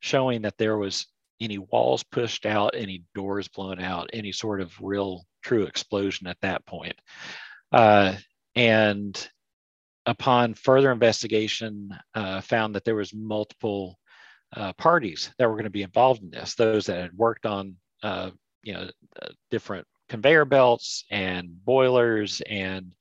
[SPEAKER 2] showing that there was any walls pushed out, any doors blown out, any sort of real true explosion at that point. Uh, and upon further investigation, uh, found that there was multiple uh, parties that were going to be involved in this. Those that had worked on, uh, you know, uh, different conveyor belts and boilers and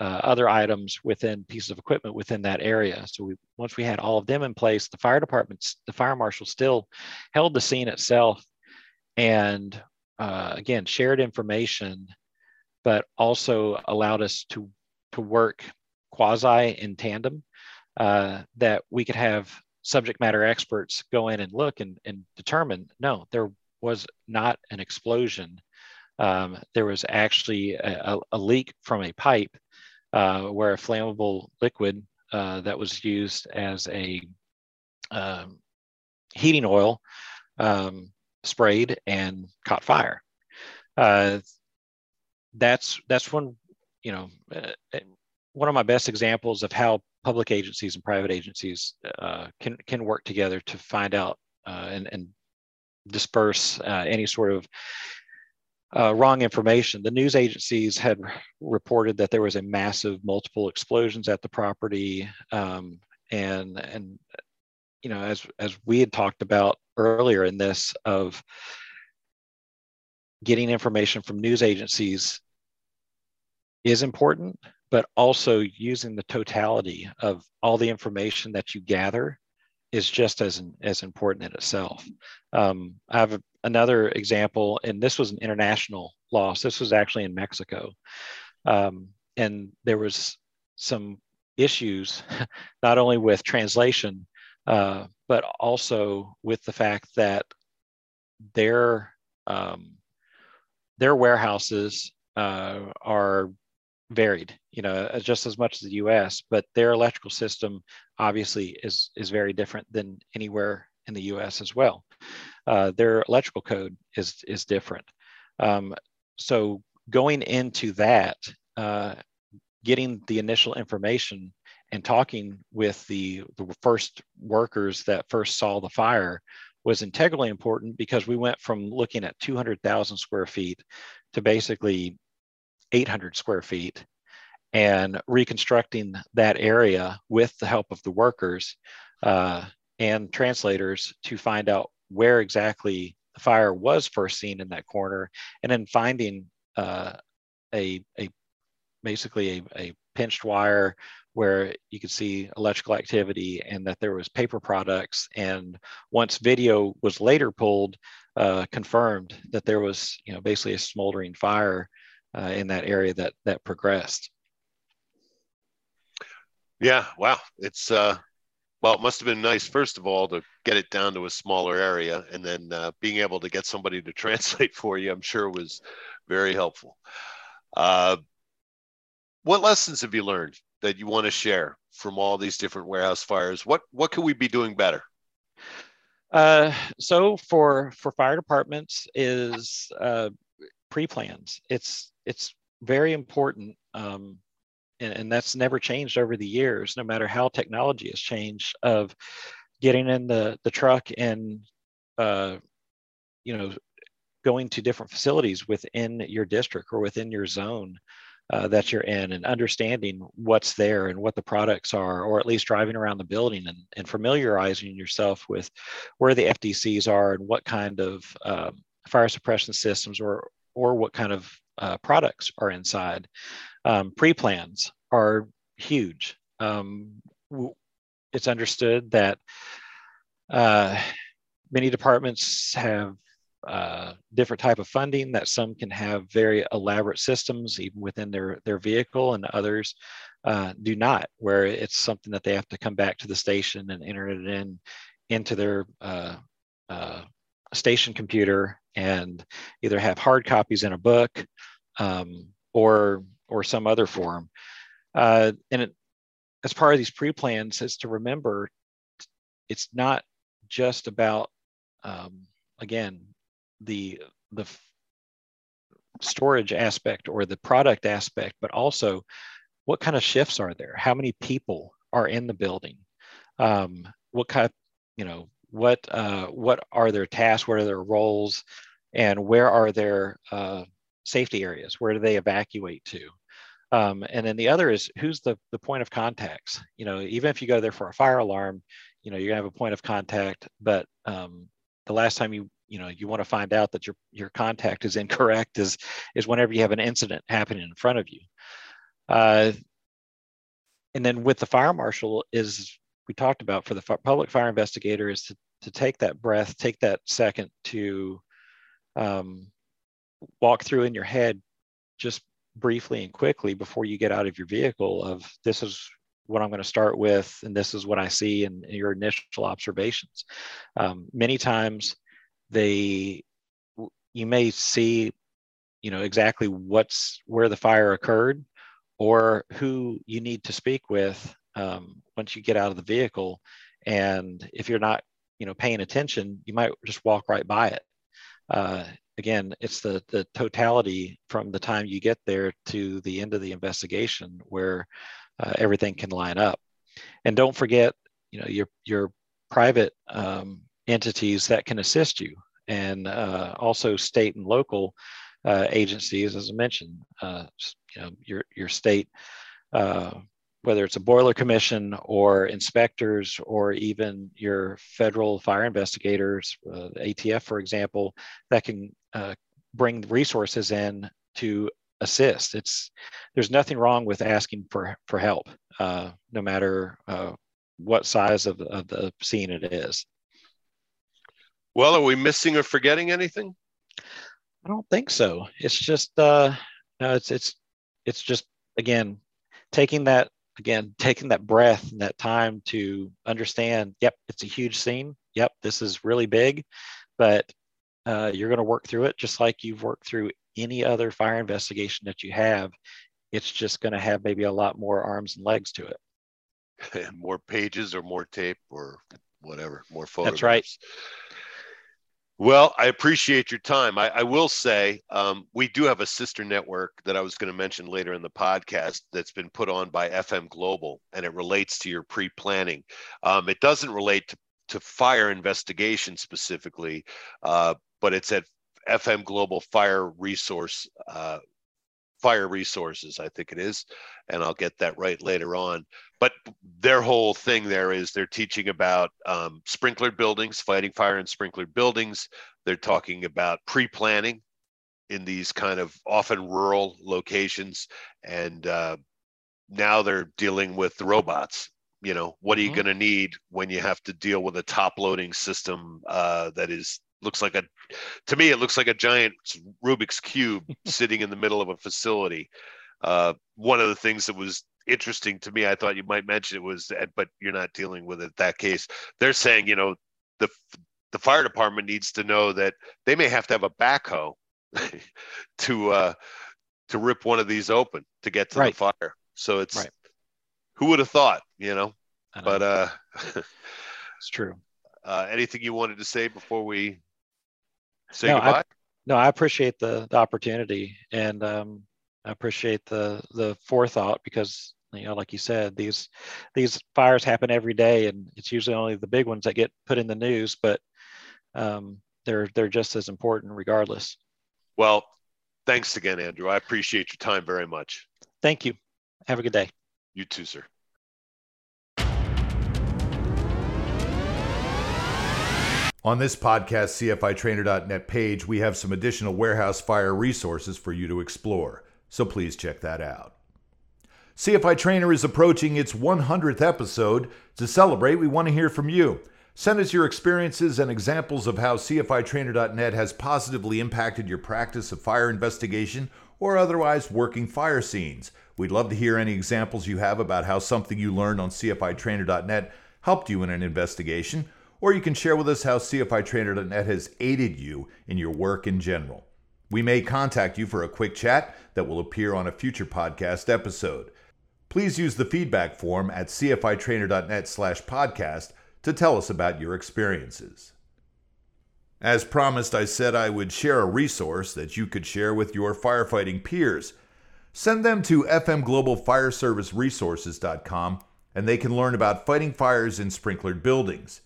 [SPEAKER 2] uh, other items within pieces of equipment within that area. So we, once we had all of them in place, the fire departments, the fire marshal still held the scene itself and uh, again, shared information, but also allowed us to, to work quasi in tandem uh, that we could have subject matter experts go in and look and, and determine, no, there was not an explosion um, there was actually a, a, leak from a pipe uh, where a flammable liquid uh, that was used as a um, heating oil um, sprayed and caught fire. Uh, that's that's one you know uh, one of my best examples of how public agencies and private agencies uh, can can work together to find out uh, and, and disperse uh, any sort of uh, wrong information. The news agencies had reported that there was a massive multiple explosions at the property, um, and and you know as as we had talked about earlier in this of getting information from news agencies is important, but also using the totality of all the information that you gather is just as as important in itself. Um, I have a, another example, and this was an international loss. This was actually in Mexico, um, and there was some issues, not only with translation, uh, but also with the fact that their um, their warehouses uh, are varied, you know, just as much as the U.S. But their electrical system obviously is is very different than anywhere in the U.S. as well. Uh, their electrical code is is different. Um, so going into that, uh, getting the initial information and talking with the, the first workers that first saw the fire was integrally important because we went from looking at 200,000 square feet to basically 800 square feet and reconstructing that area with the help of the workers uh, and translators to find out where exactly the fire was first seen in that corner and then finding uh, a, a basically a, a pinched wire where you could see electrical activity and that there was paper products. And once video was later pulled uh, confirmed that there was you know basically a smoldering fire uh, in that area that that progressed.
[SPEAKER 3] Yeah wow. It's uh well it must have been nice first of all to get it down to a smaller area and then uh, being able to get somebody to translate for you i'm sure was very helpful. Uh, what lessons have you learned that you want to share from all these different warehouse fires? What what could we be doing better?
[SPEAKER 2] Uh, so for for fire departments is uh, pre-plans. It's it's very important, um, and, and that's never changed over the years, no matter how technology has changed. Of getting in the the truck and uh, you know going to different facilities within your district or within your zone uh, that you're in and understanding what's there and what the products are, or at least driving around the building and, and familiarizing yourself with where the FDCs are and what kind of um, fire suppression systems or, or what kind of uh, products are inside. Um, pre-plans are huge. Um, it's understood that uh, many departments have uh, different type of funding that some can have very elaborate systems even within their their vehicle and others uh, do not where it's something that they have to come back to the station and enter it in into their uh, uh station computer and either have hard copies in a book um, or or some other form uh, and it, as part of these pre-plans is to remember it's not just about um, again the the storage aspect or the product aspect, but also what kind of shifts are there? How many people are in the building? Um, what kind, you know, what uh, what are their tasks? What are their roles? And where are their uh, safety areas? Where do they evacuate to? Um, and then the other is who's the the point of contacts? You know, even if you go there for a fire alarm, you know, you're gonna have a point of contact, but um, the last time you you know you want to find out that your your contact is incorrect is is whenever you have an incident happening in front of you uh, and then with the fire marshal is we talked about for the public fire investigator is to, to take that breath take that second to um, walk through in your head just briefly and quickly before you get out of your vehicle of this is what I'm going to start with, and this is what I see in, your initial observations. Um, many times they you may see you know exactly what's where the fire occurred or who you need to speak with um, once you get out of the vehicle and if you're not you know paying attention you might just walk right by it uh, again it's the the totality from the time you get there to the end of the investigation where uh, everything can line up. And don't forget you know your your private um, entities that can assist you. And uh, also state and local uh, agencies, as I mentioned, uh, you know, your, your state, uh, whether it's a boiler commission or inspectors or even your federal fire investigators, uh, ATF, for example, that can uh, bring resources in to assist. It's there's nothing wrong with asking for for help, uh, no matter what size of, of the scene it is.
[SPEAKER 3] Well, are we missing or forgetting anything?
[SPEAKER 2] I don't think so. It's just uh no, it's it's it's just again taking that again taking that breath and that time to understand. Yep, it's a huge scene. Yep, this is really big, but uh, you're going to work through it just like you've worked through any other fire investigation that you have. It's just going to have maybe a lot more arms and legs to
[SPEAKER 3] it. more pages or more tape or whatever, more photos.
[SPEAKER 2] That's right.
[SPEAKER 3] Well, I appreciate your time. I, I will say um, we do have a sister network that I was going to mention later in the podcast that's been put on by FM Global, and it relates to your pre-planning. Um, it doesn't relate to, to fire investigation specifically, uh, but it's at FM Global Fire Resource uh, Fire Resources, I think it is, and I'll get that right later on. But their whole thing there is they're teaching about um, sprinkler buildings, fighting fire in sprinkler buildings. They're talking about pre-planning in these kind of often rural locations, and uh, now they're dealing with the robots. You know, what are you mm-hmm. going to need when you have to deal with a top-loading system uh, that is looks like a to me it looks like a giant rubik's cube sitting in the middle of a facility uh, one of the things that was interesting to me i thought you might mention it was that, but you're not dealing with it that case they're saying you know the the fire department needs to know that they may have to have a backhoe to uh to rip one of these open to get to right. the fire so it's right. who would have thought you know, know. but uh
[SPEAKER 2] it's true
[SPEAKER 3] uh, anything you wanted to say before we say no, goodbye?
[SPEAKER 2] I, no, I appreciate the, the opportunity and um, I appreciate the the forethought because you know, like you said, these these fires happen every day, and it's usually only the big ones that get put in the news, but um, they're they're just as important regardless.
[SPEAKER 3] Well, thanks again, Andrew. I appreciate your time very much.
[SPEAKER 2] Thank you. Have a good day.
[SPEAKER 3] You too, sir.
[SPEAKER 1] On this podcast, CFITrainer.net page, we have some additional warehouse fire resources for you to explore, so please check that out. CFI Trainer is approaching its 100th episode. To celebrate, we want to hear from you. Send us your experiences and examples of how CFITrainer.net has positively impacted your practice of fire investigation or otherwise working fire scenes. We'd love to hear any examples you have about how something you learned on CFITrainer.net helped you in an investigation or you can share with us how CFITrainer.net has aided you in your work in general. We may contact you for a quick chat that will appear on a future podcast episode. Please use the feedback form at cfitrainer.net slash podcast to tell us about your experiences. As promised, I said I would share a resource that you could share with your firefighting peers. Send them to fmglobalfireserviceresources.com and they can learn about fighting fires in sprinklered buildings.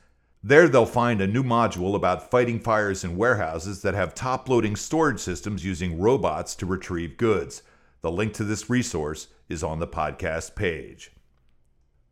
[SPEAKER 1] There, they'll find a new module about fighting fires in warehouses that have top loading storage systems using robots to retrieve goods. The link to this resource is on the podcast page.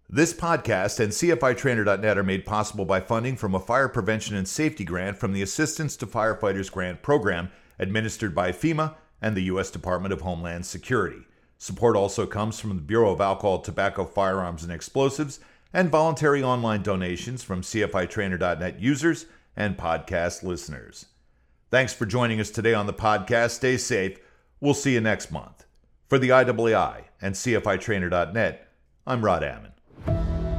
[SPEAKER 1] This podcast and CFITrainer.net are made possible by funding from a fire prevention and safety grant from the Assistance to Firefighters Grant Program administered by FEMA and the U.S. Department of Homeland Security. Support also comes from the Bureau of Alcohol, Tobacco, Firearms, and Explosives and voluntary online donations from CFITrainer.net users and podcast listeners. Thanks for joining us today on the podcast. Stay safe. We'll see you next month. For the IAAI and CFITrainer.net, I'm Rod Ammon.